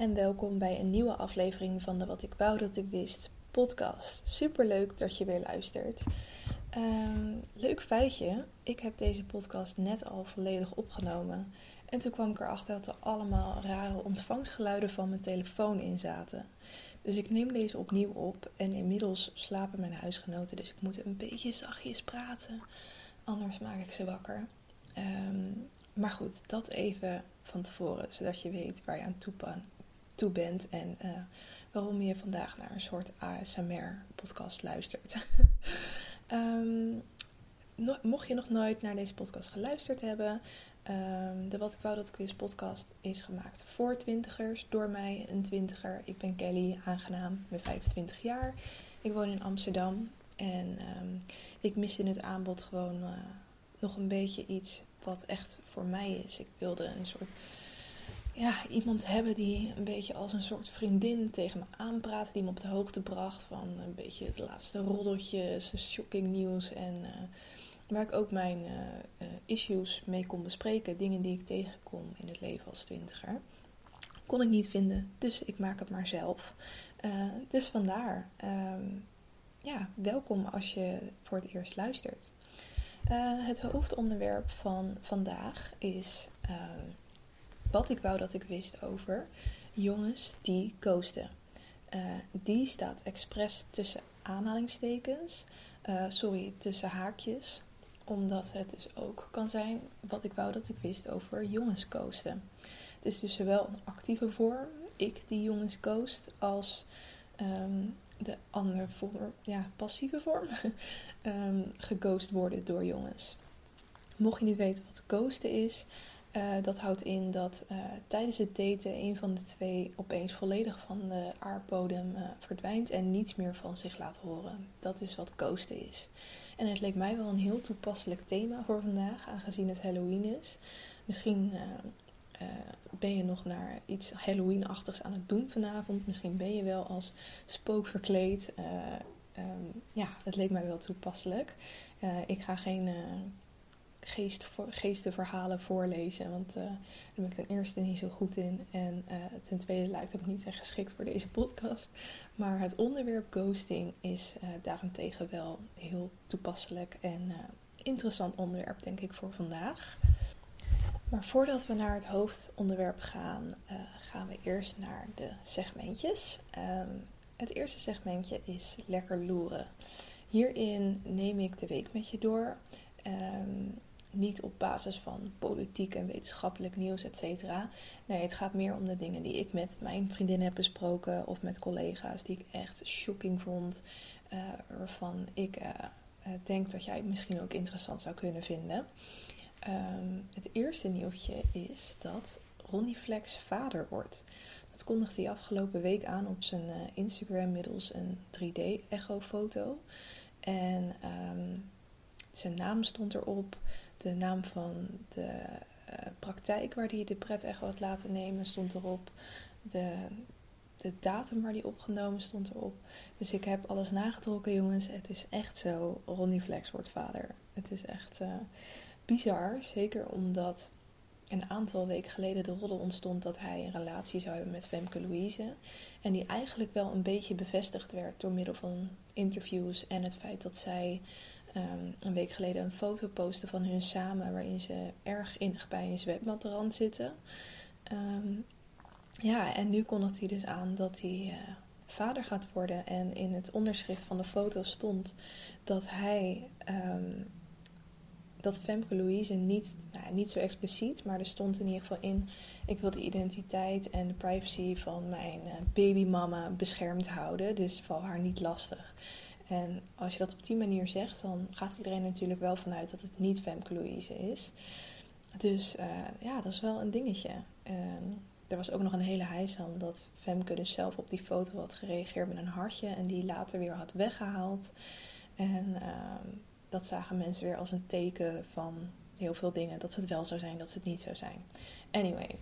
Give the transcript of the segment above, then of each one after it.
en welkom bij een nieuwe aflevering van de Wat ik wou dat ik wist podcast. Super leuk dat je weer luistert. Ehm, leuk feitje, ik heb deze podcast net al volledig opgenomen. En toen kwam ik erachter dat er allemaal rare ontvangstgeluiden van mijn telefoon in zaten. Dus ik neem deze opnieuw op en inmiddels slapen mijn huisgenoten, dus ik moet een beetje zachtjes praten. Anders maak ik ze wakker. Ehm, maar goed, dat even van tevoren, zodat je weet waar je aan toe, toe bent en uh, waarom je vandaag naar een soort ASMR-podcast luistert. um, mocht je nog nooit naar deze podcast geluisterd hebben, um, de Wat ik wou dat ik wist podcast is gemaakt voor twintigers, door mij, een twintiger. Ik ben Kelly, aangenaam, ben 25 jaar. Ik woon in Amsterdam en um, ik mis in het aanbod gewoon uh, nog een beetje iets wat echt voor mij is. Ik wilde een soort ja, iemand hebben die een beetje als een soort vriendin tegen me aanpraat. Die me op de hoogte bracht van een beetje de laatste roddeltjes, shocking nieuws. En uh, waar ik ook mijn uh, uh, issues mee kon bespreken. Dingen die ik tegenkom in het leven als twintiger. Kon ik niet vinden, dus ik maak het maar zelf. dus vandaar, um, ja, welkom als je voor het eerst luistert. het hoofdonderwerp van vandaag is wat ik wou dat ik wist over jongens die ghosten. Uh, die staat expres tussen aanhalingstekens, uh, sorry, tussen haakjes, omdat het dus ook kan zijn wat ik wou dat ik wist over jongens ghosten. Het is dus zowel een actieve vorm, ik die jongens ghost, als um, de andere vorm, ja, passieve vorm, um, worden door jongens. Mocht je niet weten wat ghosten is, uh, dat houdt in dat uh, tijdens het daten een van de twee opeens volledig van de aardbodem uh, verdwijnt en niets meer van zich laat horen. Dat is wat ghosten is. En het leek mij wel een heel toepasselijk thema voor vandaag, aangezien het Halloween is. Misschien ben je nog naar iets Halloween-achtigs aan het doen vanavond. Misschien ben je wel als spook verkleed. Um, ja, het leek mij wel toepasselijk. ik ga geen geest, geestenverhalen voorlezen. Want uh, daar ben ik ten eerste niet zo goed in. En uh, ten tweede lijkt het ook niet echt geschikt voor deze podcast. Maar het onderwerp ghosting is uh, daarentegen wel heel toepasselijk en interessant onderwerp, denk ik, voor vandaag. Maar voordat we naar het hoofdonderwerp gaan, gaan we eerst naar de segmentjes. Um, het eerste segmentje is lekker loeren. Hierin neem ik de week met je door. Um, niet op basis van politiek en wetenschappelijk nieuws, et cetera. Nee, het gaat meer om de dingen die ik met mijn vriendin heb besproken of met collega's die ik echt shocking vond. Uh, waarvan ik uh, denk dat jij het misschien ook interessant zou kunnen vinden. Um, het eerste nieuwtje is dat Ronnie Flex vader wordt. Dat kondigde hij afgelopen week aan op zijn Instagram middels een 3D-echo-foto. En um, zijn naam stond erop de naam van de uh, praktijk waar hij de pret echt had laten nemen stond erop. De, de datum waar die opgenomen stond erop. Dus ik heb alles nagetrokken, jongens. Het is echt zo. Ronnie Flex wordt vader. Het is echt uh, bizar. Zeker omdat een aantal weken geleden de roddel ontstond dat hij een relatie zou hebben met Femke Louise. En die eigenlijk wel een beetje bevestigd werd door middel van interviews en het feit dat zij um, een week geleden een foto posten van hun samen, waarin ze erg innig bij een zwembadrand zitten. Um, ja, en nu kondigt hij dus aan dat hij uh, vader gaat worden. En in het onderschrift van de foto stond dat hij. Um, dat Femke Louise niet, nou, niet zo expliciet, maar er stond in ieder geval in: ik wil de identiteit en de privacy van mijn uh, babymama beschermd houden, dus val haar niet lastig. En als je dat op die manier zegt, dan gaat iedereen natuurlijk wel vanuit dat het niet Femke Louise is. Dus uh, ja, dat is wel een dingetje. En er was ook nog een hele heisa dat Femke dus zelf op die foto had gereageerd met een hartje en die later weer had weggehaald. En uh, dat zagen mensen weer als een teken van heel veel dingen. Dat het wel zou zijn, dat het niet zou zijn. Anyway,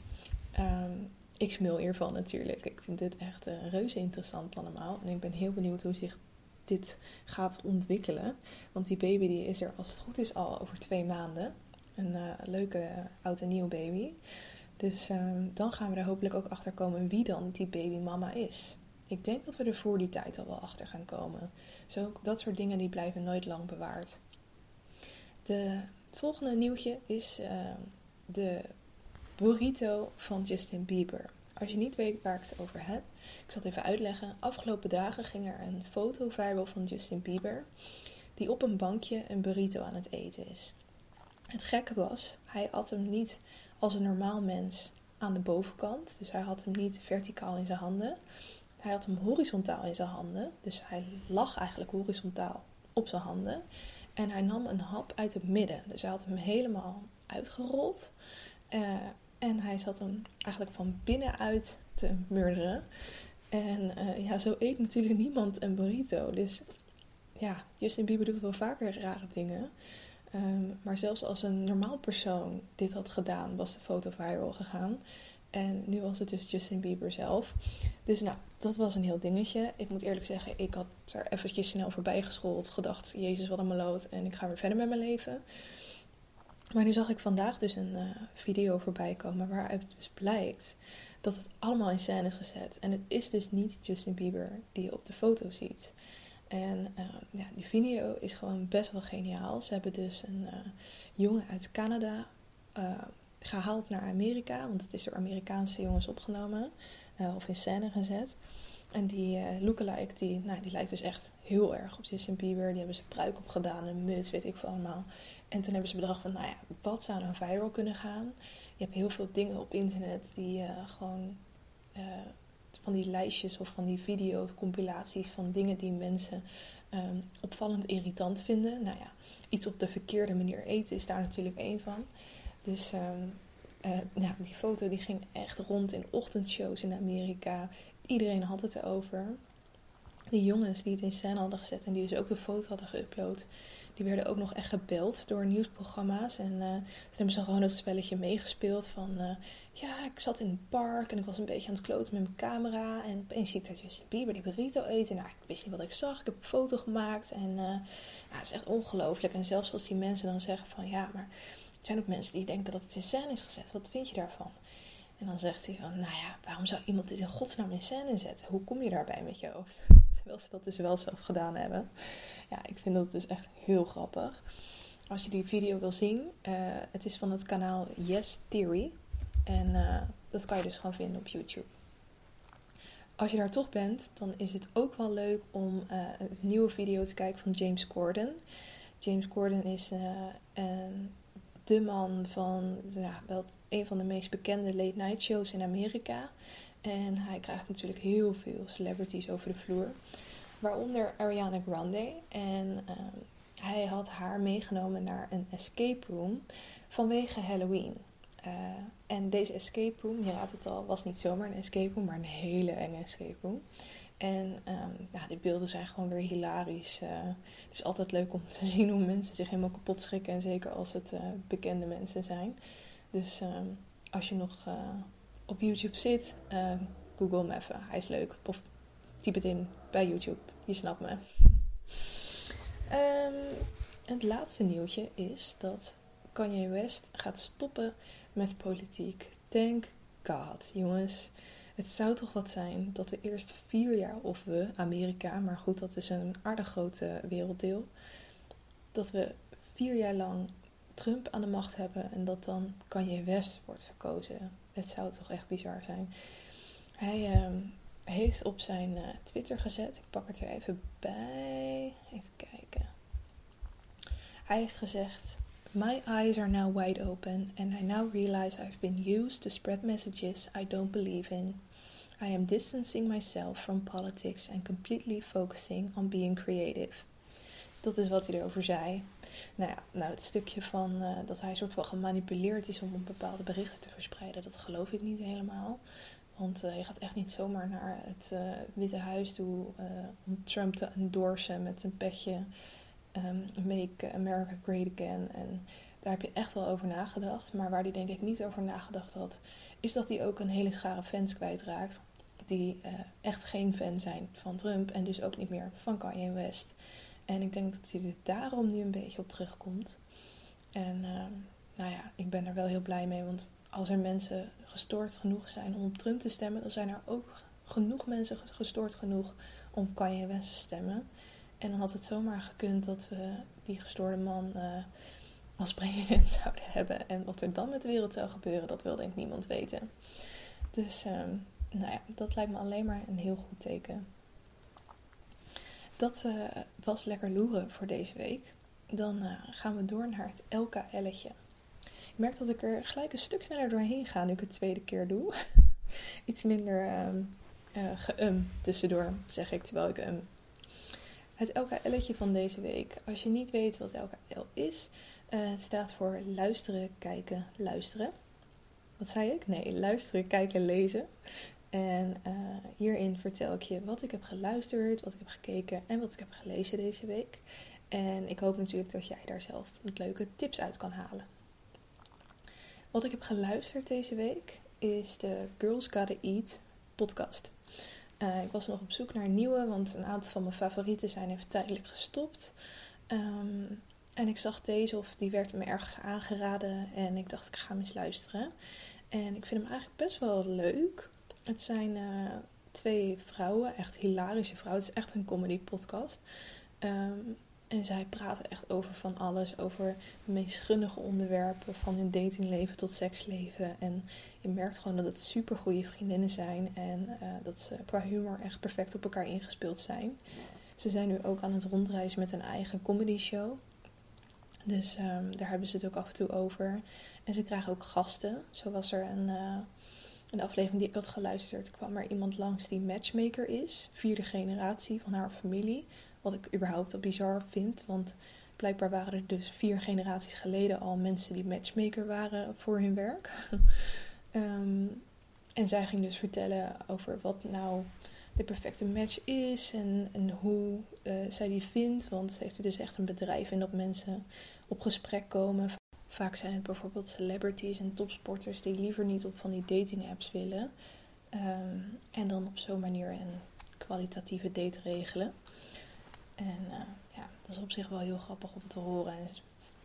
um, ik smil hiervan natuurlijk. Ik vind dit echt uh, reuze interessant allemaal. En ik ben heel benieuwd hoe zich dit gaat ontwikkelen. Want die baby die is er als het goed is al over twee maanden. Een uh, leuke oud en nieuw baby. Dus ehm, dan gaan we er hopelijk ook achter komen wie dan die babymama is. Ik denk dat we er voor die tijd al wel achter gaan komen. Zo, dat soort dingen die blijven nooit lang bewaard. De, het volgende nieuwtje is ehm, de burrito van Justin Bieber. Als je niet weet waar ik het over heb, ik zal het even uitleggen. Afgelopen dagen ging er een foto viral van Justin Bieber, die op een bankje een burrito aan het eten is. Het gekke was, hij at hem niet als een normaal mens aan de bovenkant. Dus hij had hem niet verticaal in zijn handen. Hij had hem horizontaal in zijn handen. Dus hij lag eigenlijk horizontaal op zijn handen. En hij nam een hap uit het midden. Dus hij had hem helemaal uitgerold. Uh, en hij zat hem eigenlijk van binnenuit te murderen. En uh, ja, zo eet natuurlijk niemand een burrito. Dus ja, Justin Bieber doet wel vaker rare dingen. Um, maar zelfs als een normaal persoon dit had gedaan, was de foto viral gegaan. En nu was het dus Justin Bieber zelf. Dus nou, dat was een heel dingetje. Ik moet eerlijk zeggen, ik had er eventjes snel voorbij geschoold. Gedacht, jezus wat een meloot. En ik ga weer verder met mijn leven. Maar nu zag ik vandaag dus een uh, video voorbij komen waaruit dus blijkt dat het allemaal in scène is gezet. En het is dus niet Justin Bieber die je op de foto ziet. En uh, ja, die video is gewoon best wel geniaal. Ze hebben dus een uh, jongen uit Canada gehaald naar Amerika, want het is door Amerikaanse jongens opgenomen of in scène gezet. En die uh, lookalike, die, nou, die lijkt dus echt heel erg op Justin Bieber. Die hebben ze pruik op gedaan, een muts, weet ik veel allemaal. En toen hebben ze bedacht van, nou ja, wat zou nou viral kunnen gaan? Je hebt heel veel dingen op internet die uh, gewoon... Uh, van die lijstjes of van die videocompilaties van dingen die mensen um, opvallend irritant vinden. Nou ja, iets op de verkeerde manier eten is daar natuurlijk één van. Dus um, uh, ja, die foto die ging echt rond in ochtendshows in Amerika. Iedereen had het erover. Die jongens die het in scène hadden gezet en die dus ook de foto hadden geüpload, die werden ook nog echt gebeld door nieuwsprogramma's. En uh, toen hebben ze gewoon dat spelletje meegespeeld van... Uh, ja, ik zat in het park en ik was een beetje aan het kloten met mijn camera. En opeens zie ik dat Justin Bieber die burrito eten. Nou, ik wist niet wat ik zag. Ik heb een foto gemaakt. En uh, het is echt ongelooflijk. En zelfs als die mensen dan zeggen van... Ja, maar er zijn ook mensen die denken dat het in scène is gezet. Wat vind je daarvan? En dan zegt hij van, nou ja, waarom zou iemand dit in godsnaam in scène zetten? Hoe kom je daarbij met je hoofd? Terwijl ze dat dus wel zelf gedaan hebben. Ja, ik vind dat dus echt heel grappig. Als je die video wil zien, uh, het is van het kanaal Yes Theory. En uh, dat kan je dus gewoon vinden op YouTube. Als je daar toch bent, dan is het ook wel leuk om uh, een nieuwe video te kijken van James Corden. James Corden is een, de man van ja, wel een van de meest bekende late night shows in Amerika. En hij krijgt natuurlijk heel veel celebrities over de vloer. Waaronder Ariana Grande. En uh, hij had haar meegenomen naar een escape room vanwege Halloween. Uh, en deze escape room, je raadt het al, was niet zomaar een escape room, maar een hele enge escape room. En um, ja, die beelden zijn gewoon weer hilarisch. Uh, het is altijd leuk om te zien hoe mensen zich helemaal kapot schrikken. En zeker als het uh, bekende mensen zijn. Dus um, als je nog op YouTube zit, google hem even. Hij is leuk. Of typ het in bij YouTube. Je snapt me. Um, het laatste nieuwtje is dat Kanye West gaat stoppen met politiek. Thank God, jongens. Het zou toch wat zijn dat we eerst vier jaar, of we, Amerika, maar goed, dat is een aardig grote werelddeel, dat we vier jaar lang Trump aan de macht hebben en dat dan Kanye West wordt verkozen. Het zou toch echt bizar zijn. Hij uh, heeft op zijn uh, Twitter gezet, ik pak het er even bij, even kijken. Hij heeft gezegd: My eyes are now wide open, and I now realize I've been used to spread messages I don't believe in. I am distancing myself from politics and completely focusing on being creative. Dat is wat hij erover zei. Nou ja, nou het stukje van uh, dat hij soort van gemanipuleerd is om bepaalde berichten te verspreiden, dat geloof ik niet helemaal. Want uh, je gaat echt niet zomaar naar het uh, Witte Huis toe om Trump te endorsen met een petje um, Make America Great Again. En daar heb je echt wel over nagedacht. Maar waar hij denk ik niet over nagedacht had, is dat hij ook een hele schare fans kwijtraakt die echt geen fan zijn van Trump en dus ook niet meer van Kanye West. En ik denk dat hij daarom nu een beetje op terugkomt. En uh, nou ja, ik ben er wel heel blij mee, want als er mensen gestoord genoeg zijn om op Trump te stemmen, dan zijn er ook genoeg mensen gestoord genoeg om Kanye West te stemmen. En dan had het zomaar gekund dat we die gestoorde man uh, als president zouden hebben. En wat er dan met de wereld zou gebeuren, dat wil denk ik niemand weten. Dus ehm, nou ja, dat lijkt me alleen maar een heel goed teken. Dat uh, was lekker loeren voor deze week. Dan uh, gaan we door naar het LKL'tje. Ik merk dat ik er gelijk een stuk sneller doorheen ga nu ik het tweede keer doe. Iets minder um, geum tussendoor, zeg ik terwijl ik um. Het LKL'tje van deze week. Als je niet weet wat LKL is, het staat voor luisteren, kijken, luisteren. Wat zei ik? Nee, luisteren, kijken, lezen. En uh, hierin vertel ik je wat ik heb geluisterd, wat ik heb gekeken en wat ik heb gelezen deze week. En ik hoop natuurlijk dat jij daar zelf leuke tips uit kan halen. Wat ik heb geluisterd deze week is de Girls Gotta Eat podcast. Uh, ik was nog op zoek naar nieuwe, want een aantal van mijn favorieten zijn even tijdelijk gestopt. Um, en ik zag deze of die werd me ergens aangeraden en ik dacht ik ga hem eens luisteren. En ik vind hem eigenlijk best wel leuk. Het zijn uh, twee vrouwen, echt hilarische vrouwen. Het is echt een comedy podcast. Um, en zij praten echt over van alles. Over de meest gunnige onderwerpen. Van hun datingleven tot seksleven. En je merkt gewoon dat het super goede vriendinnen zijn. En uh, dat ze qua humor echt perfect op elkaar ingespeeld zijn. Ze zijn nu ook aan het rondreizen met een eigen comedy show. Dus um, daar hebben ze het ook af en toe over. En ze krijgen ook gasten. Zo was er een, uh, een aflevering die ik had geluisterd. kwam er iemand langs die matchmaker is. Vierde generatie van haar familie. Wat ik überhaupt al bizar vind. Want blijkbaar waren er dus vier generaties geleden al mensen die matchmaker waren voor hun werk. um, en zij ging dus vertellen over wat nou de perfecte match is en, en hoe uh, zij die vindt. Want ze heeft er dus echt een bedrijf in dat mensen op gesprek komen. Vaak zijn het bijvoorbeeld celebrities en topsporters die liever niet op van die dating apps willen. Um, en dan op zo'n manier een kwalitatieve date regelen. En uh, ja, dat is op zich wel heel grappig om te horen. En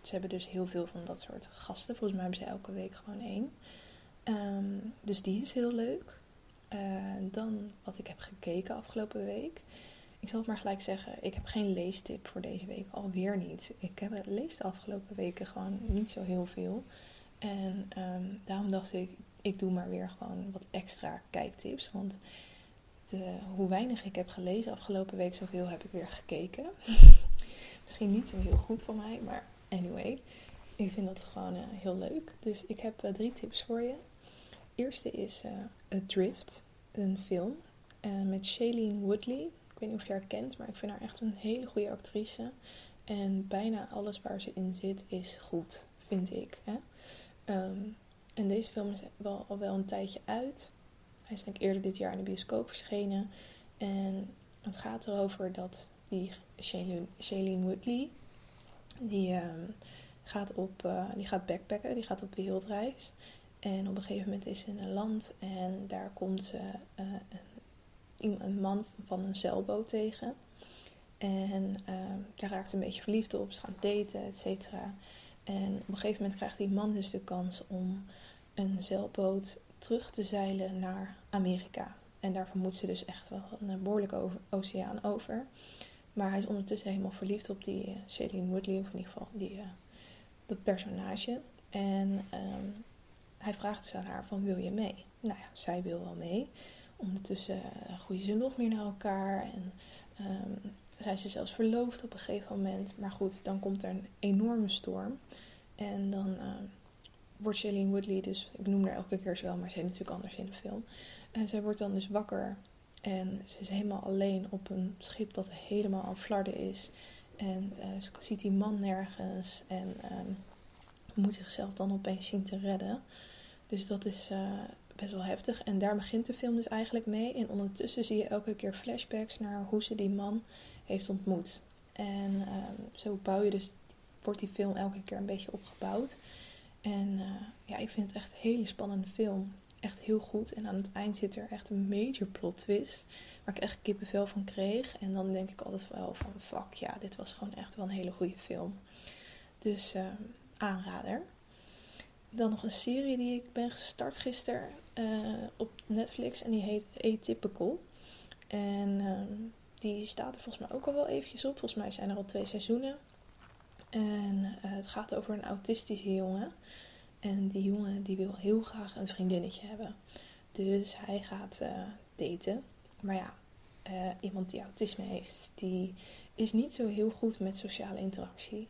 ze hebben dus heel veel van dat soort gasten. Volgens mij hebben ze elke week gewoon één. Um, dus die is heel leuk. Uh, dan wat ik heb gekeken afgelopen week. Ik zal het maar gelijk zeggen, ik heb geen leestip voor deze week. Alweer niet. Ik heb het lees de afgelopen weken gewoon niet zo heel veel. En um, daarom dacht ik, ik doe maar weer gewoon wat extra kijktips. Want de, hoe weinig ik heb gelezen afgelopen week, zoveel heb ik weer gekeken. Misschien niet zo heel goed van mij, maar anyway. Ik vind dat gewoon uh, heel leuk. Dus ik heb uh, drie tips voor je. Eerste is uh, Drift, een film met Shailene Woodley weet niet of je haar kent, maar ik vind haar echt een hele goede actrice. En bijna alles waar ze in zit is goed, vind ik. Hè? Um, en deze film is wel, al wel een tijdje uit. Hij is denk ik eerder dit jaar in de bioscoop verschenen. En het gaat erover dat die Shailene, Woodley, die, um, gaat op, uh, die gaat backpacken, die gaat op wereldreis. En op een gegeven moment is ze in een land en daar komt ze uh, een man van een zeilboot tegen. En daar raakt ze een beetje verliefd op. Ze gaan daten, et cetera. En op een gegeven moment krijgt die man dus de kans om een zeilboot terug te zeilen naar Amerika. En daarvoor moet ze dus echt wel een behoorlijke oceaan over. Maar hij is ondertussen helemaal verliefd op die uh, Woodley, of in ieder geval die, uh, dat personage. En um, hij vraagt dus aan haar van wil je mee? Nou ja, zij wil wel mee. Ondertussen eh, groeien ze nog meer naar elkaar en um, zijn ze zelfs verloofd op een gegeven moment. Maar goed, dan komt er een enorme storm. En dan uh, wordt Shailene Woodley dus, ik noem haar elke keer zo maar ze is natuurlijk anders in de film. En zij wordt dan dus wakker en ze is helemaal alleen op een schip dat helemaal aan flarden is. En uh, ze ziet die man nergens en um, moet zichzelf dan opeens zien te redden. Dus dat is uh, best wel heftig. En daar begint de film dus eigenlijk mee. En ondertussen zie je elke keer flashbacks naar hoe ze die man heeft ontmoet. En um, zo bouw je dus, wordt die film elke keer een beetje opgebouwd. En uh, ja, ik vind het echt een hele spannende film. Echt heel goed. En aan het eind zit er echt een major plot twist. Waar ik echt kippenvel van kreeg. En dan denk ik altijd wel van, fuck ja, dit was gewoon echt wel een hele goede film. Dus uh, aanrader. dan nog een serie die ik ben gestart gisteren op Netflix en die heet Atypical. En ehm, die staat er volgens mij ook al wel eventjes op. Volgens mij zijn er al twee seizoenen. En het gaat over een autistische jongen. En die jongen die wil heel graag een vriendinnetje hebben. Dus hij gaat daten. Maar ja, iemand die autisme heeft, die is niet zo heel goed met sociale interactie.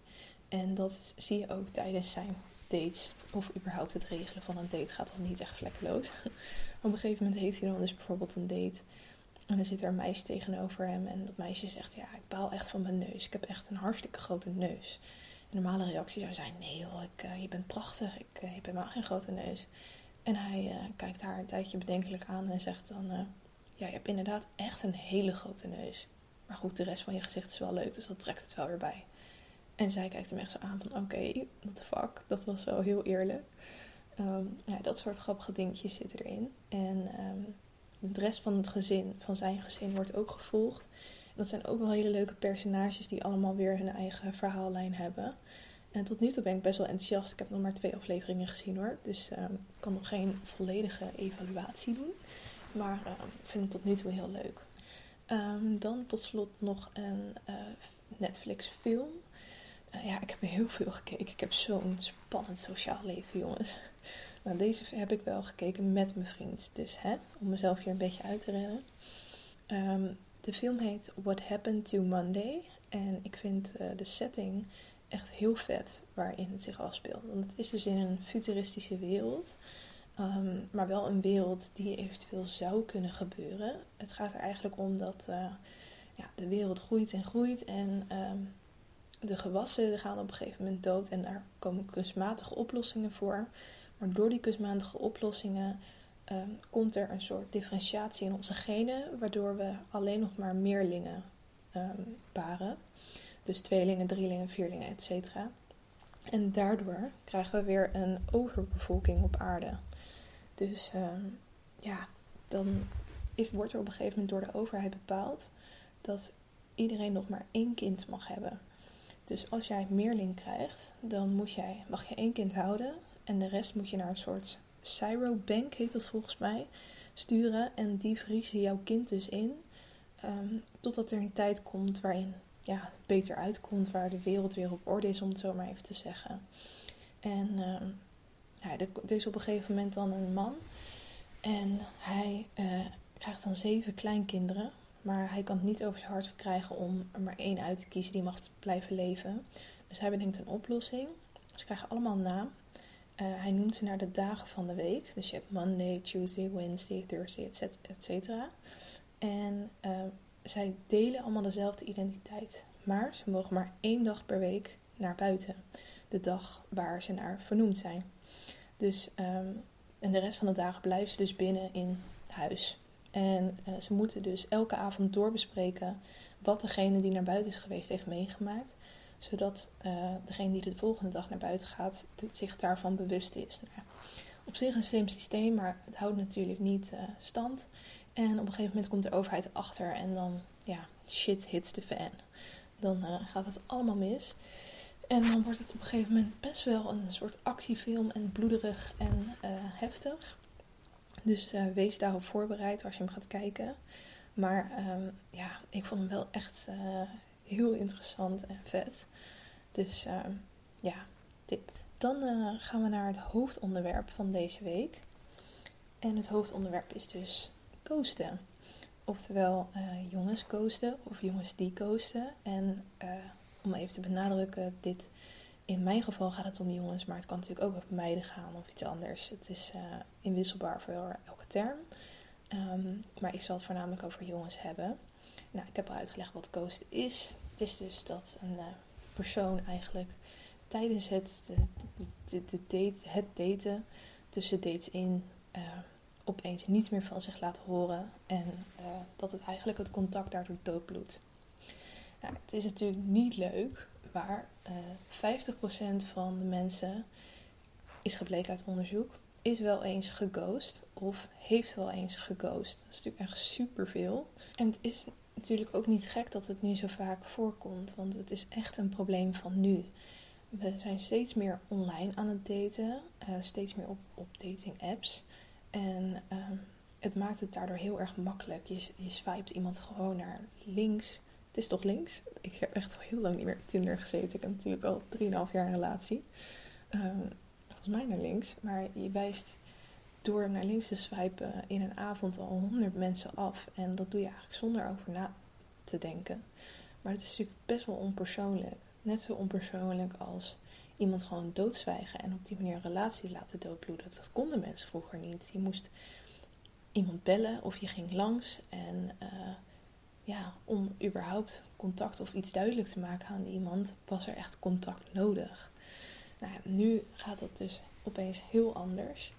En dat zie je ook tijdens zijn dates. Of überhaupt het regelen van een date gaat dan niet echt vlekkeloos. Op een gegeven moment heeft hij dan dus bijvoorbeeld een date. En dan zit er een meisje tegenover hem. En dat meisje zegt: Ja, ik baal echt van mijn neus. Ik heb echt een hartstikke grote neus. Een normale reactie zou zijn: Nee joh, ik, uh, je bent prachtig. Ik heb helemaal geen grote neus. En hij kijkt haar een tijdje bedenkelijk aan en zegt dan: ja, je hebt inderdaad echt een hele grote neus. Maar goed, de rest van je gezicht is wel leuk, dus dat trekt het wel weer bij. En zij kijkt hem echt zo aan van, oké, okay, what the fuck. Dat was wel heel eerlijk. Um, ja, dat soort grappige dingetjes zitten erin. En um, de rest van het gezin, van zijn gezin, wordt ook gevolgd. En dat zijn ook wel hele leuke personages die allemaal weer hun eigen verhaallijn hebben. En tot nu toe ben ik best wel enthousiast. Ik heb nog maar twee afleveringen gezien hoor. Dus um, ik kan nog geen volledige evaluatie doen. Maar ik vind het tot nu toe heel leuk. Dan tot slot nog een uh, Netflix film. Uh, ja, ik heb heel veel gekeken. Ik heb zo'n spannend sociaal leven, jongens. Nou, deze heb ik wel gekeken met mijn vriend. Dus hè, om mezelf hier een beetje uit te redden. Um, de film heet What Happened to Monday. En ik vind de setting echt heel vet waarin het zich afspeelt. Want het is dus in een futuristische wereld. Ehm, maar wel een wereld die eventueel zou kunnen gebeuren. Het gaat er eigenlijk om dat uh, ja, de wereld groeit en groeit en um, de gewassen gaan op een gegeven moment dood en daar komen kunstmatige oplossingen voor. Maar door die kunstmatige oplossingen um, komt er een soort differentiatie in onze genen, waardoor we alleen nog maar meerlingen paren. Dus tweelingen, drielingen, vierlingen, etc. En daardoor krijgen we weer een overbevolking op aarde. Dus ehm, ja, dan is, wordt er op een gegeven moment door de overheid bepaald dat iedereen nog maar één kind mag hebben. Dus als jij meerling krijgt, dan moet jij, mag je één kind houden en de rest moet je naar een soort Bank, heet dat volgens mij, sturen. En die vriezen jouw kind dus in, um, totdat er een tijd komt waarin ja, het beter uitkomt, waar de wereld weer op orde is, om het zo maar even te zeggen. En um, ja, er is op een gegeven moment dan een man. En hij uh, krijgt dan zeven kleinkinderen. Maar hij kan het niet over zijn hart verkrijgen om er maar één uit te kiezen die mag blijven leven. Dus hij bedenkt een oplossing. Ze krijgen allemaal naam. Uh, hij noemt ze naar de dagen van de week. Dus je hebt Monday, Tuesday, Wednesday, Thursday, et cetera. En uh, zij delen allemaal dezelfde identiteit. Maar ze mogen maar één dag per week naar buiten. De dag waar ze naar vernoemd zijn. Dus, um, en de rest van de dagen blijven ze dus binnen in huis. En uh, ze moeten dus elke avond doorbespreken wat degene die naar buiten is geweest heeft meegemaakt. Zodat uh, degene die de volgende dag naar buiten gaat zich daarvan bewust is. Nou, op zich een slim systeem, maar het houdt natuurlijk niet uh, stand. En op een gegeven moment komt de overheid erachter en dan, ja, shit hits the fan. Dan gaat het allemaal mis. En dan wordt het op een gegeven moment best wel een soort actiefilm en bloederig en heftig. Dus uh, wees daarop voorbereid als je hem gaat kijken. Maar um, ja, ik vond hem wel echt uh, heel interessant en vet. Dus uh, ja, tip. Dan gaan we naar het hoofdonderwerp van deze week. En het hoofdonderwerp is dus coasten. Oftewel jongens coasten of jongens die coasten. En om even te benadrukken, dit, in mijn geval gaat het om jongens, maar het kan natuurlijk ook over meiden gaan of iets anders. Het is uh, inwisselbaar voor elke term. Um, maar ik zal het voornamelijk over jongens hebben. Nou, ik heb al uitgelegd wat coast is. Het is dus dat een uh, persoon eigenlijk tijdens het, de, de, date, het daten, tussen dates in, uh, opeens niets meer van zich laat horen. En dat het eigenlijk het contact daardoor doodbloedt. Nou, het is natuurlijk niet leuk, maar uh, eh, 50% van de mensen, is gebleken uit onderzoek, is wel eens geghost of heeft wel eens geghost. Dat is natuurlijk echt superveel. En het is natuurlijk ook niet gek dat het nu zo vaak voorkomt, want het is echt een probleem van nu. we zijn steeds meer online aan het daten, uh, steeds meer op, op dating apps. En ehm, het maakt het daardoor heel erg makkelijk. Je, je swipet iemand gewoon naar links. Het is toch links? Ik heb echt heel lang niet meer op Tinder gezeten. Ik heb natuurlijk al 3,5 jaar een relatie. Um, volgens mij naar links. Maar je wijst door naar links te swipen in een avond al 100 mensen af. En dat doe je eigenlijk zonder over na te denken. Maar het is natuurlijk best wel onpersoonlijk. Net zo onpersoonlijk als iemand gewoon doodzwijgen en op die manier een relatie laten doodbloeden. Dat konden mensen vroeger niet. Je moest iemand bellen of je ging langs. En uh, ja, om überhaupt contact of iets duidelijk te maken aan iemand, was er echt contact nodig. Nou nu gaat dat dus opeens heel anders.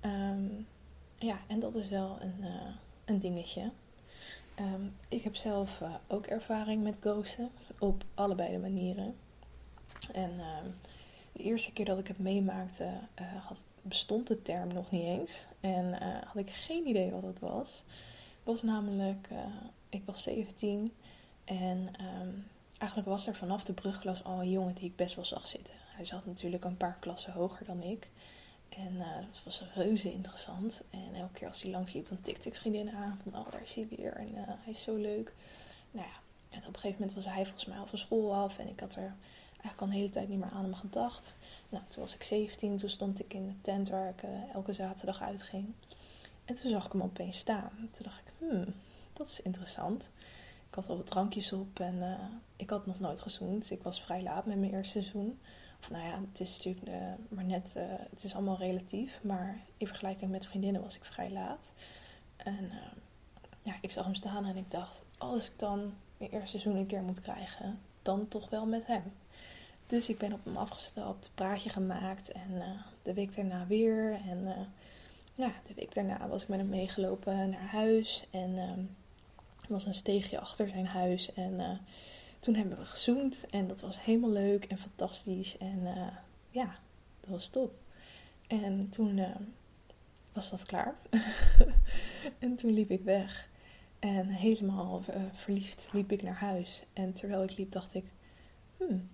Um, ja, en dat is wel een, uh, een dingetje. Um, ik heb zelf uh, ook ervaring met ghosten op allebei de manieren. En um, de eerste keer dat ik het meemaakte, uh, had, bestond de term nog niet eens. En had ik geen idee wat het was. Het was namelijk, ik was 17 en um, eigenlijk was er vanaf de brugklas al een jongen die ik best wel zag zitten. Hij zat natuurlijk een paar klassen hoger dan ik. En uh, dat was reuze interessant. En elke keer als hij langs liep, dan tikte ik vriendinnen aan. Van, oh, daar is hij weer. En uh, hij is zo leuk. Nou ja, en op een gegeven moment was hij volgens mij al van school af. En ik had er eigenlijk al een hele tijd niet meer aan hem gedacht. Nou, toen was ik 17. Toen stond ik in de tent waar ik uh, elke zaterdag uitging. En toen zag ik hem opeens staan. Toen dacht ik, hmm, dat is interessant. Ik had al wat drankjes op en ik had nog nooit gezoend. Dus ik was vrij laat met mijn eerste seizoen nou ja, het is natuurlijk uh, maar net, uh, het is allemaal relatief. Maar in vergelijking met vriendinnen was ik vrij laat. En ja, ik zag hem staan en ik dacht, als ik dan mijn eerste seizoen een keer moet krijgen, dan toch wel met hem. Dus ik ben op hem afgestapt, praatje gemaakt en de week daarna weer. En ja, de week daarna was ik met hem meegelopen naar huis. En er was een steegje achter zijn huis. En toen hebben we gezoend en dat was helemaal leuk en fantastisch. En uh, ja, dat was top. En toen uh, was dat klaar. en toen liep ik weg. En helemaal verliefd liep ik naar huis. En terwijl ik liep dacht ik, hmm,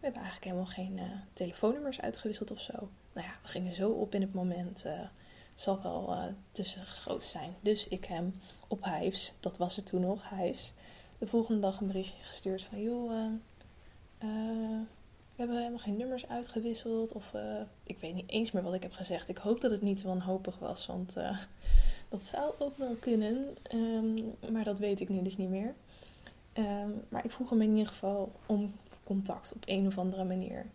we hebben eigenlijk helemaal geen telefoonnummers uitgewisseld of zo. Nou ja, we gingen zo op in het moment. Zal wel tussen geschoten zijn. Dus ik hem op Hives, dat was het toen nog, Hives de volgende dag een berichtje gestuurd van joh, uh, uh, we hebben helemaal geen nummers uitgewisseld. Of uh, ik weet niet eens meer wat ik heb gezegd. Ik hoop dat het niet wanhopig was, want dat zou ook wel kunnen. Um, maar dat weet ik nu dus niet meer. Um, maar ik vroeg hem in ieder geval om contact op een of andere manier.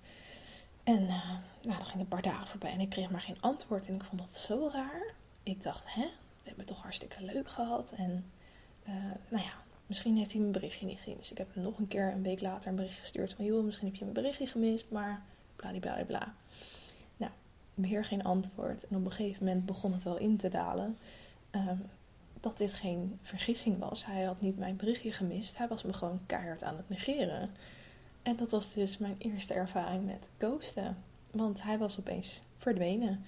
En nou, dan ging een paar dagen voorbij en ik kreeg maar geen antwoord. En ik vond dat zo raar. Ik dacht, hè, we hebben het toch hartstikke leuk gehad. En nou ja, Misschien heeft hij mijn berichtje niet gezien. Dus ik heb hem nog een keer een week later een bericht gestuurd van... joh, misschien heb je mijn berichtje gemist, maar bla bla. Nou, weer geen antwoord. En op een gegeven moment begon het wel in te dalen... Um, dat dit geen vergissing was. Hij had niet mijn berichtje gemist. Hij was me gewoon keihard aan het negeren. En dat was dus mijn eerste ervaring met ghosten. Want hij was opeens verdwenen.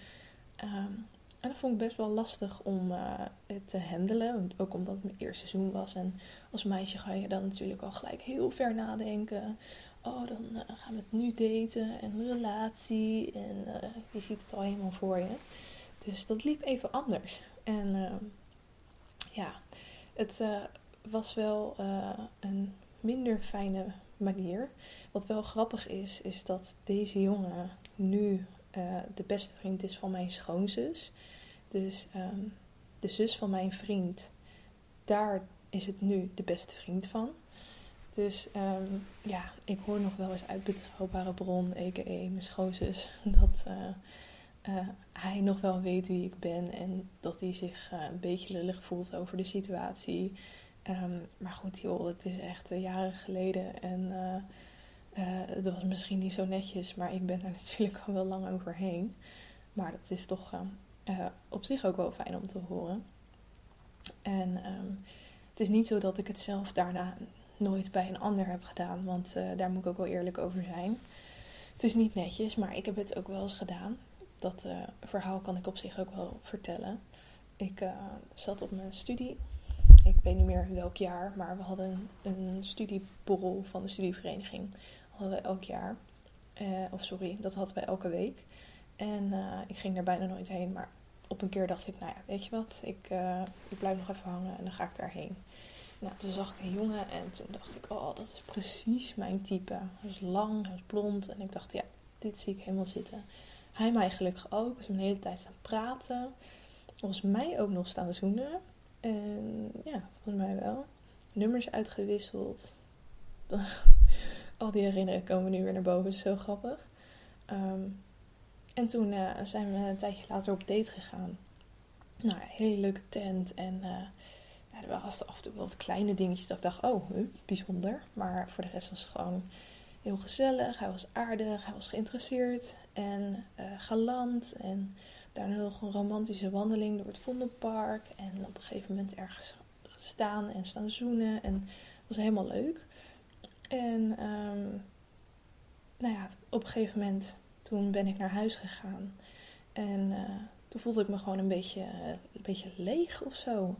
Um, en dat vond ik best wel lastig om uh, het te handelen. Want ook omdat het mijn eerste seizoen was. En als meisje ga je dan natuurlijk al gelijk heel ver nadenken. Oh, dan uh, gaan we het nu daten en relatie. En uh, je ziet het al helemaal voor je. Dus dat liep even anders. En ja, het was wel een minder fijne manier. Wat wel grappig is, is dat deze jongen nu uh, de beste vriend is van mijn schoonzus. Dus um, de zus van mijn vriend, daar is het nu de beste vriend van. Dus um, ja, ik hoor nog wel eens uit betrouwbare bron, a.k.a. mijn schoonzus, dat uh, uh, hij nog wel weet wie ik ben en dat hij zich een beetje lullig voelt over de situatie. Um, maar goed, joh, het is echt jaren geleden en het was misschien niet zo netjes, maar ik ben er natuurlijk al wel lang overheen. Maar dat is toch uh, op zich ook wel fijn om te horen. En um, het is niet zo dat ik het zelf daarna nooit bij een ander heb gedaan, want uh, daar moet ik ook wel eerlijk over zijn. Het is niet netjes, maar ik heb het ook wel eens gedaan. Dat uh, verhaal kan ik op zich ook wel vertellen. Ik zat op mijn studie. Ik weet niet meer welk jaar, maar we hadden een, studieborrel van de studievereniging. hadden we elk jaar. Uh, of sorry, dat hadden wij elke week. En ik ging er bijna nooit heen. Maar op een keer dacht ik, nou ja, weet je wat, ik, ik blijf nog even hangen en dan ga ik daarheen. Nou, toen zag ik een jongen en toen dacht ik, oh, dat is precies mijn type. Hij was lang, hij was blond en ik dacht, ja, dit zie ik helemaal zitten. Hij mij gelukkig ook. We zijn hele tijd staan praten. Volgens mij ook nog staan zoenen. En ja, volgens mij wel. Nummers uitgewisseld. Al die herinneringen komen nu weer naar boven. Zo grappig. Ehm, en toen uh, zijn we een tijdje later op date gegaan. Nou, een hele leuke tent. En uh, ja, er waren af en toe wel wat kleine dingetjes dat ik dacht, oh, bijzonder. Maar voor de rest was het gewoon heel gezellig. Hij was aardig, hij was geïnteresseerd en uh, galant. En daarna nog een romantische wandeling door het Vondelpark. En op een gegeven moment ergens staan en staan zoenen. En het was helemaal leuk. En um, nou ja, op een gegeven moment toen ben ik naar huis gegaan. En uh, toen voelde ik me gewoon een beetje, een beetje leeg of zo.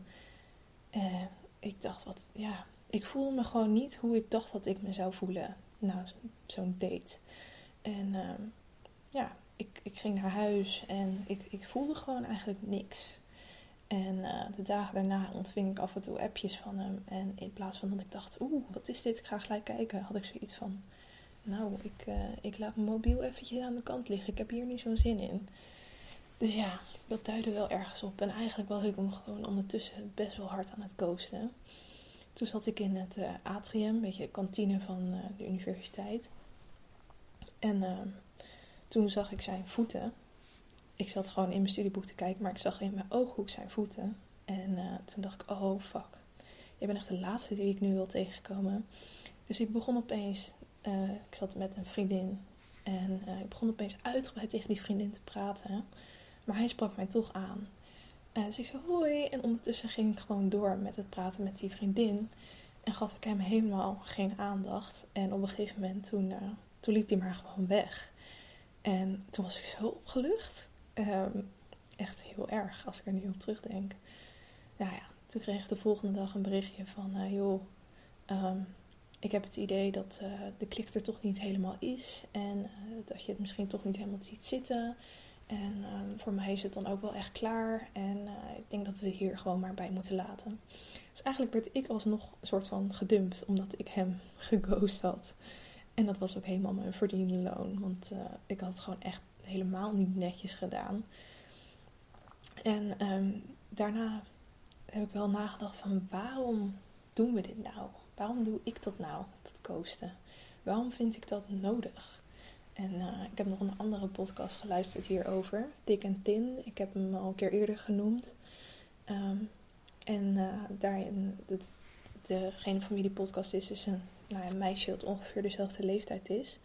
En ik dacht, wat, ja, ik voelde me gewoon niet hoe ik dacht dat ik me zou voelen na zo'n date. En uh, ja, ik, ik ging naar huis en ik, ik voelde gewoon eigenlijk niks. En uh, de dagen daarna ontving ik af en toe appjes van hem. En in plaats van dat ik dacht, oeh, wat is dit? Ik ga gelijk kijken, had ik zoiets van, nou, ik, uh, ik laat mijn mobiel eventjes aan de kant liggen. Ik heb hier niet zo'n zin in. Dus ja, dat duidde wel ergens op. En eigenlijk was ik hem gewoon ondertussen best wel hard aan het ghosten. Toen zat ik in het uh, atrium, een beetje kantine van de universiteit. En toen zag ik zijn voeten. Ik zat gewoon in mijn studieboek te kijken, maar ik zag in mijn ooghoek zijn voeten. En toen dacht ik, oh fuck. Je bent echt de laatste die ik nu wil tegenkomen. Dus ik begon opeens, ik zat met een vriendin. En ik begon opeens uitgebreid tegen die vriendin te praten. Maar hij sprak mij toch aan. Dus ik zei hoi. En ondertussen ging ik gewoon door met het praten met die vriendin. En gaf ik hem helemaal geen aandacht. En op een gegeven moment toen, toen liep hij maar gewoon weg. En toen was ik zo opgelucht. Um, echt heel erg als ik er nu op terugdenk. Nou ja, toen kreeg ik de volgende dag een berichtje van... Uh, joh, um, ik heb het idee dat de klik er toch niet helemaal is. En dat je het misschien toch niet helemaal ziet zitten... En um, voor mij is het dan ook wel echt klaar. En ik denk dat we hier gewoon maar bij moeten laten. Dus eigenlijk werd ik alsnog een soort van gedumpt, omdat ik hem geghost had. En dat was ook helemaal mijn verdiende loon. Want uh, ik had het gewoon echt helemaal niet netjes gedaan. En um, daarna heb ik wel nagedacht van waarom doen we dit nou? Waarom doe ik dat nou, dat ghosten? Waarom vind ik dat nodig? En uh, ik heb nog een andere podcast geluisterd hierover. Dik en Tin. Ik heb hem al een keer eerder genoemd. Um, en uh, daarin, het, degene van wie die podcast is, is een, nou, een meisje dat ongeveer dezelfde leeftijd is.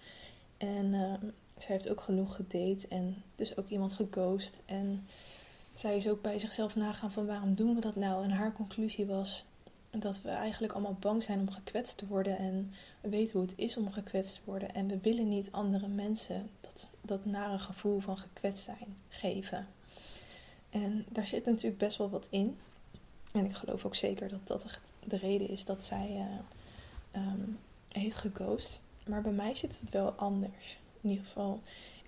En uh, zij heeft ook genoeg gedate en dus ook iemand geghost. En zij is ook bij zichzelf nagaan van waarom doen we dat nou? En haar conclusie was, dat we eigenlijk allemaal bang zijn om gekwetst te worden en we weten hoe het is om gekwetst te worden en we willen niet andere mensen dat, dat nare gevoel van gekwetst zijn geven. En daar zit natuurlijk best wel wat in. En ik geloof ook zeker dat dat de reden is dat zij uh, um, heeft gekozen. Maar bij mij zit het wel anders. In ieder geval,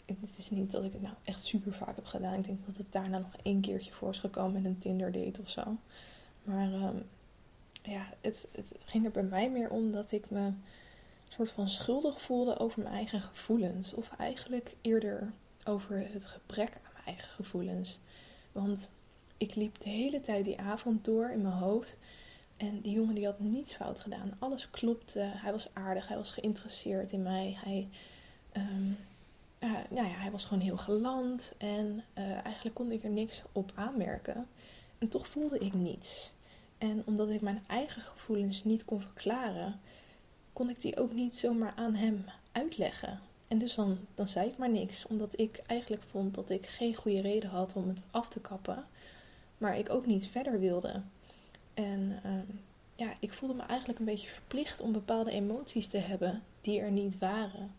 het is niet dat ik het nou echt super vaak heb gedaan. Ik denk dat het daarna nog één keertje voor is gekomen met een Tinder date of zo. Maar um, ja, het, het ging er bij mij meer om dat ik me soort van schuldig voelde over mijn eigen gevoelens. Of eigenlijk eerder over het gebrek aan mijn eigen gevoelens. Want ik liep de hele tijd die avond door in mijn hoofd. En die jongen die had niets fout gedaan. Alles klopte. Hij was aardig. Hij was geïnteresseerd in mij. Hij, uh, nou ja, hij was gewoon heel geland. En uh, eigenlijk kon ik er niks op aanmerken. En toch voelde ik niets. En omdat ik mijn eigen gevoelens niet kon verklaren, kon ik die ook niet zomaar aan hem uitleggen. En dus dan, dan zei ik maar niks, omdat ik eigenlijk vond dat ik geen goede reden had om het af te kappen, maar ik ook niet verder wilde. En uh, ja, ik voelde me eigenlijk een beetje verplicht om bepaalde emoties te hebben die er niet waren.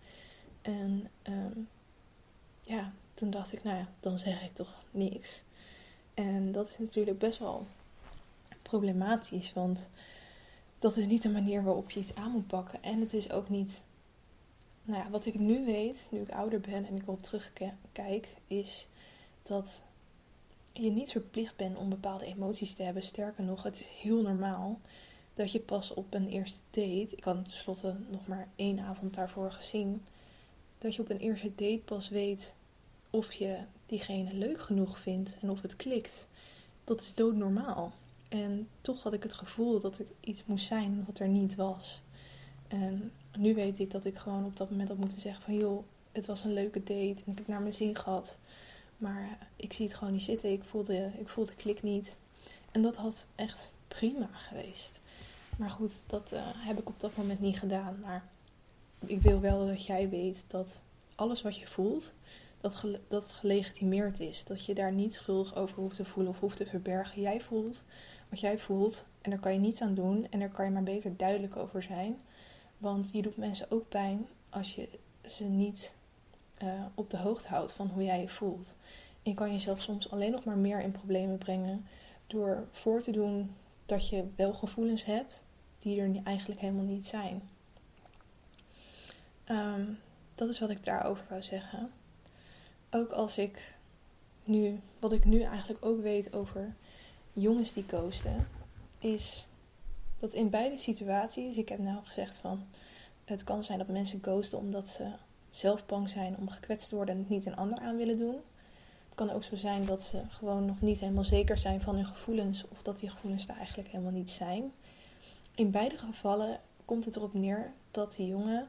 En uh, ja, toen dacht ik, nou ja, dan zeg ik toch niks. En dat is natuurlijk best wel problematisch. Want dat is niet de manier waarop je iets aan moet pakken. En het is ook niet nou ja, wat ik nu weet, nu ik ouder ben en ik erop terugkijk, is dat je niet verplicht bent om bepaalde emoties te hebben. Sterker nog, het is heel normaal dat je pas op een eerste date, ik had tenslotte nog maar één avond daarvoor gezien, dat je op een eerste date pas weet of je diegene leuk genoeg vindt en of het klikt. Dat is doodnormaal. En toch had ik het gevoel dat er iets moest zijn wat er niet was. En nu weet ik dat ik gewoon op dat moment had moeten zeggen van joh, het was een leuke date en ik heb naar mijn zin gehad. Maar ik zie het gewoon niet zitten. Ik voelde, ik voelde de klik niet. En dat had echt prima geweest. Maar goed, dat uh, heb ik op dat moment niet gedaan. Maar ik wil wel dat jij weet dat alles wat je voelt, dat, dat gelegitimeerd is. Dat je daar niet schuldig over hoeft te voelen of hoeft te verbergen. Jij voelt wat jij voelt en daar kan je niets aan doen. En daar kan je maar beter duidelijk over zijn. Want je doet mensen ook pijn als je ze niet uh, op de hoogte houdt van hoe jij je voelt. En je kan jezelf soms alleen nog maar meer in problemen brengen door voor te doen dat je wel gevoelens hebt die er eigenlijk helemaal niet zijn. Um, dat is wat ik daarover wou zeggen. Ook als ik nu, wat ik nu eigenlijk ook weet over jongens die ghosten, is dat in beide situaties, ik heb nou gezegd van, het kan zijn dat mensen ghosten omdat ze zelf bang zijn om gekwetst te worden en het niet een ander aan willen doen. Het kan ook zo zijn dat ze gewoon nog niet helemaal zeker zijn van hun gevoelens of dat die gevoelens er eigenlijk helemaal niet zijn. In beide gevallen komt het erop neer dat die jongen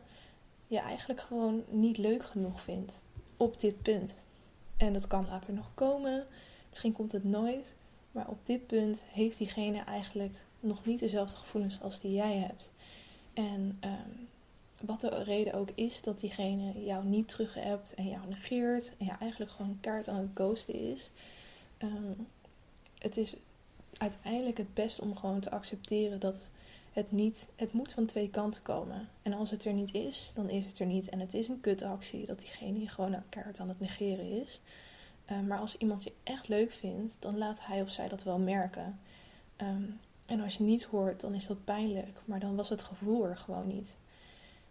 je eigenlijk gewoon niet leuk genoeg vindt op dit punt. En dat kan later nog komen, misschien komt het nooit, maar op dit punt heeft diegene eigenlijk nog niet dezelfde gevoelens als die jij hebt. En um, wat de reden ook is dat diegene jou niet terug hebt en jou negeert en ja, eigenlijk gewoon kaart aan het ghosten is. Ehm, het is uiteindelijk het best om gewoon te accepteren dat het niet, het moet van twee kanten komen. En als het er niet is, dan is het er niet. En het is een kutactie dat diegene gewoon een kaart aan het negeren is. Ehm, maar als iemand je echt leuk vindt, dan laat hij of zij dat wel merken. Ehm, en als je niet hoort, dan is dat pijnlijk. Maar dan was het gevoel er gewoon niet.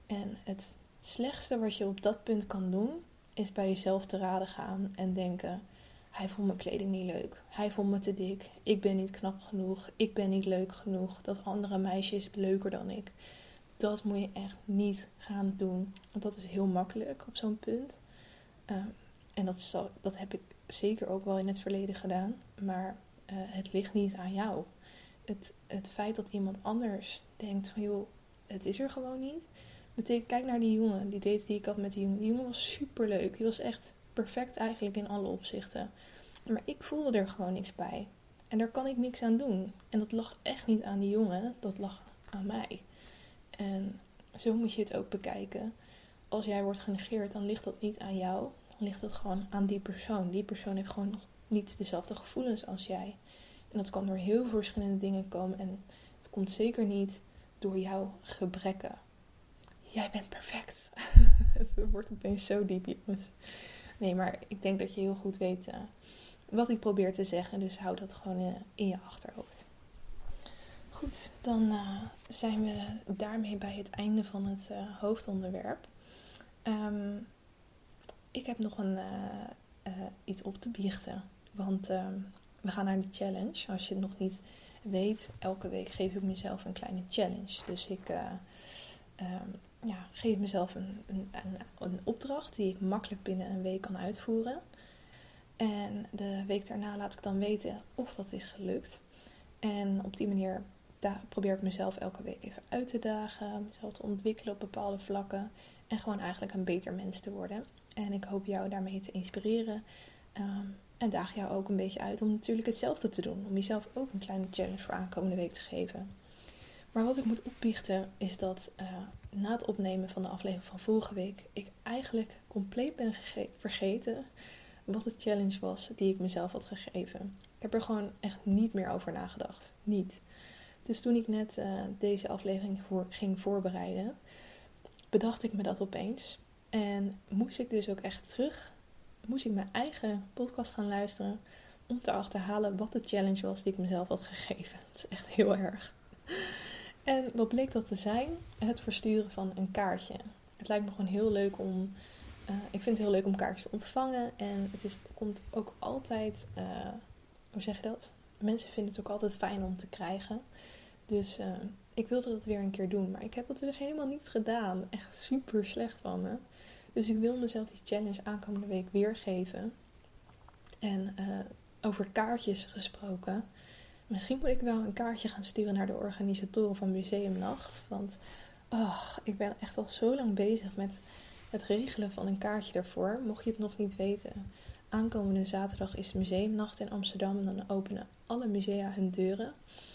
En het slechtste wat je op dat punt kan doen, is bij jezelf te raden gaan en denken: hij vond mijn kleding niet leuk, hij vond me te dik, ik ben niet knap genoeg, ik ben niet leuk genoeg, dat andere meisje is leuker dan ik. Dat moet je echt niet gaan doen, want dat is heel makkelijk op zo'n punt. Ehm, en dat, dat heb ik zeker ook wel in het verleden gedaan, maar uh, het ligt niet aan jou. Het, het feit dat iemand anders denkt van joh, het is er gewoon niet, Betekent, kijk naar die jongen, die date die ik had met die jongen. Die jongen was super leuk. Die was echt perfect eigenlijk in alle opzichten. Maar ik voelde er gewoon niks bij. En daar kan ik niks aan doen. En dat lag echt niet aan die jongen, dat lag aan mij. En zo moet je het ook bekijken. Als jij wordt genegeerd, dan ligt dat niet aan jou. Dan ligt dat gewoon aan die persoon. Die persoon heeft gewoon nog niet dezelfde gevoelens als jij. En dat kan door heel verschillende dingen komen. En het komt zeker niet door jouw gebrekken jij bent perfect. het wordt opeens zo diep, jongens. Nee, maar ik denk dat je heel goed weet uh, wat ik probeer te zeggen. Dus hou dat gewoon uh, in je achterhoofd. Goed, dan uh, zijn we daarmee bij het einde van het hoofdonderwerp. Um, ik heb nog een, iets op te biechten. Want um, we gaan naar de challenge. Als je het nog niet weet, elke week geef ik mezelf een kleine challenge. Dus ik um, geef mezelf een, een, een, een, opdracht die ik makkelijk binnen een week kan uitvoeren. En de week daarna laat ik dan weten of dat is gelukt. En op die manier probeer ik mezelf elke week even uit te dagen, mezelf te ontwikkelen op bepaalde vlakken en gewoon eigenlijk een beter mens te worden. En ik hoop jou daarmee te inspireren. Um, en daag jou ook een beetje uit om natuurlijk hetzelfde te doen. Om jezelf ook een kleine challenge voor aankomende week te geven. Maar wat ik moet opbiechten is dat uh, na het opnemen van de aflevering van vorige week ik eigenlijk compleet ben vergeten wat de challenge was die ik mezelf had gegeven. Ik heb er gewoon echt niet meer over nagedacht. Niet. Dus toen ik net uh, deze aflevering voor, ging voorbereiden, bedacht ik me dat opeens. En moest ik dus ook echt terug, moest ik mijn eigen podcast gaan luisteren om te achterhalen wat de challenge was die ik mezelf had gegeven. Het is echt heel erg. En wat bleek dat te zijn? Het versturen van een kaartje. Het lijkt me gewoon heel leuk om. eh, ik vind het heel leuk om kaartjes te ontvangen. En het is, komt ook altijd. eh, hoe zeg je dat? Mensen vinden het ook altijd fijn om te krijgen. Dus eh, ik wilde dat weer een keer doen. Maar ik heb het dus helemaal niet gedaan. Echt super slecht van me. Dus ik wil mezelf die challenge aankomende week weergeven. En eh, over kaartjes gesproken. Misschien moet ik wel een kaartje gaan sturen naar de organisatoren van Museumnacht. Want oh, ik ben echt al zo lang bezig met het regelen van een kaartje daarvoor. Mocht je het nog niet weten. Aankomende zaterdag is Museumnacht in Amsterdam. Dan openen alle musea hun deuren.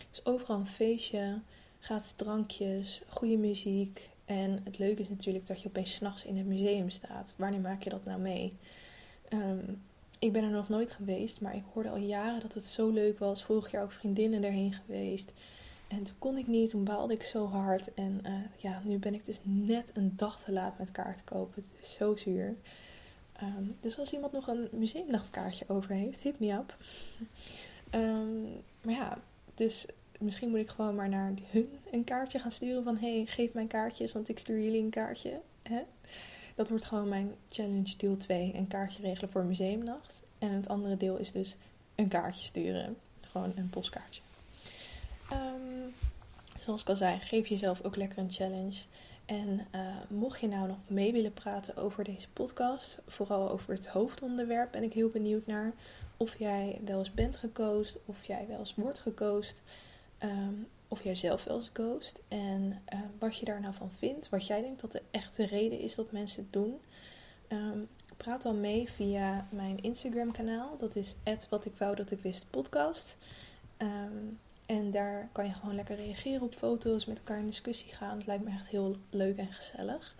Dus overal een feestje, gratis drankjes, goede muziek. En het leuke is natuurlijk dat je opeens s'nachts in het museum staat. Wanneer maak je dat nou mee? Ehm, ik ben er nog nooit geweest, maar ik hoorde al jaren dat het zo leuk was. Vorig jaar ook vriendinnen erheen geweest. En toen kon ik niet, toen baalde ik zo hard. En eh, ja, nu ben ik dus net een dag te laat met kaart kopen. Het is zo zuur. Ehm, dus als iemand nog een museumnachtkaartje over heeft, hit me up. Ehm, maar ja, dus misschien moet ik gewoon maar naar hun een kaartje gaan sturen van... hey, geef mij kaartjes, want ik stuur jullie een kaartje. Hè? Dat wordt gewoon mijn challenge deel 2. Een kaartje regelen voor museumnacht. En het andere deel is dus een kaartje sturen. Gewoon een postkaartje. Ehm, zoals ik al zei, geef jezelf ook lekker een challenge. En eh, mocht je nou nog mee willen praten over deze podcast, vooral over het hoofdonderwerp, ben ik heel benieuwd naar of jij wel eens bent gecoacht, of jij wel eens wordt gecoacht, ehm, of jij zelf wel eens coacht. En eh, wat je daar nou van vindt, wat jij denkt dat de echte reden is dat mensen het doen. Ehm, praat dan mee via mijn Instagram kanaal. Dat is wat ik wou dat ik wist podcast. Ehm, en daar kan je gewoon lekker reageren op foto's, met elkaar in discussie gaan. Het lijkt me echt heel leuk en gezellig.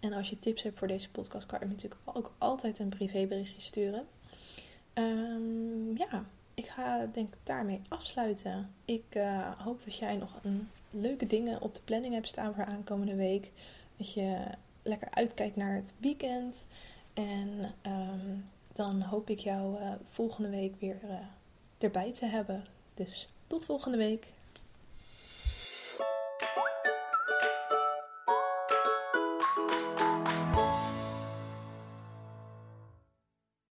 En als je tips hebt voor deze podcast, kan je natuurlijk ook altijd een privéberichtje sturen. Ehm, ja, ik ga denk daarmee afsluiten. Ik eh, hoop dat jij nog leuke dingen op de planning hebt staan voor aankomende week. Dat je lekker uitkijkt naar het weekend. En ehm, dan hoop ik jou eh, volgende week weer eh, erbij te hebben. Dus tot volgende week.